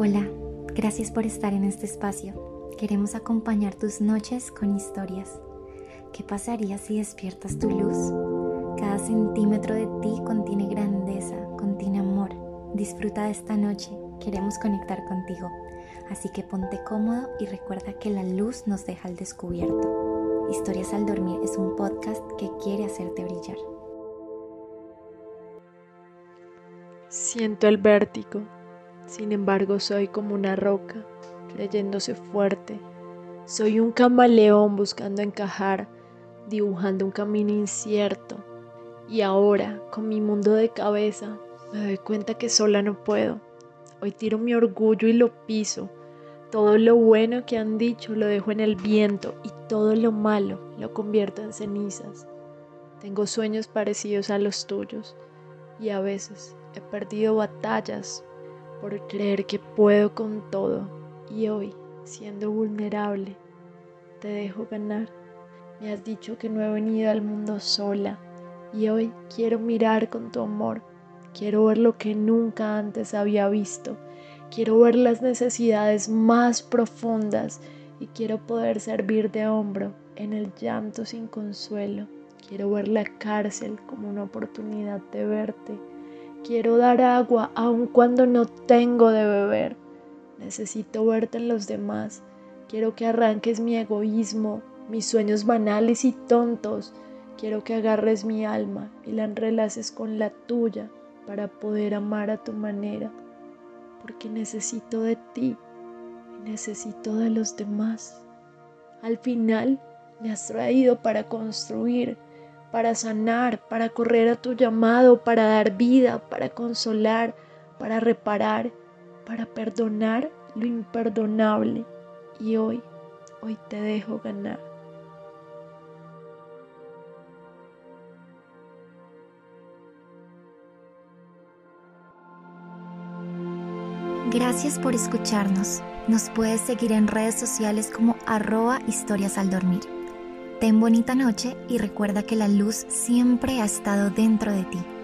Hola, gracias por estar en este espacio. Queremos acompañar tus noches con historias. ¿Qué pasaría si despiertas tu luz? Cada centímetro de ti contiene grandeza, contiene amor. Disfruta de esta noche, queremos conectar contigo. Así que ponte cómodo y recuerda que la luz nos deja al descubierto. Historias al dormir es un podcast que quiere hacerte brillar. Siento el vértigo sin embargo, soy como una roca, creyéndose fuerte. Soy un camaleón buscando encajar, dibujando un camino incierto. Y ahora, con mi mundo de cabeza, me doy cuenta que sola no puedo. Hoy tiro mi orgullo y lo piso. Todo lo bueno que han dicho lo dejo en el viento y todo lo malo lo convierto en cenizas. Tengo sueños parecidos a los tuyos y a veces he perdido batallas por creer que puedo con todo y hoy, siendo vulnerable, te dejo ganar. Me has dicho que no he venido al mundo sola y hoy quiero mirar con tu amor. Quiero ver lo que nunca antes había visto. Quiero ver las necesidades más profundas y quiero poder servir de hombro en el llanto sin consuelo. Quiero ver la cárcel como una oportunidad de verte Quiero dar agua aun cuando no tengo de beber. Necesito verte en los demás. Quiero que arranques mi egoísmo, mis sueños banales y tontos. Quiero que agarres mi alma y la enrelaces con la tuya para poder amar a tu manera. Porque necesito de ti y necesito de los demás. Al final me has traído para construir para sanar, para correr a tu llamado, para dar vida, para consolar, para reparar, para perdonar lo imperdonable. Y hoy, hoy te dejo ganar. Gracias por escucharnos. Nos puedes seguir en redes sociales como arroba historias al dormir. Ten bonita noche y recuerda que la luz siempre ha estado dentro de ti.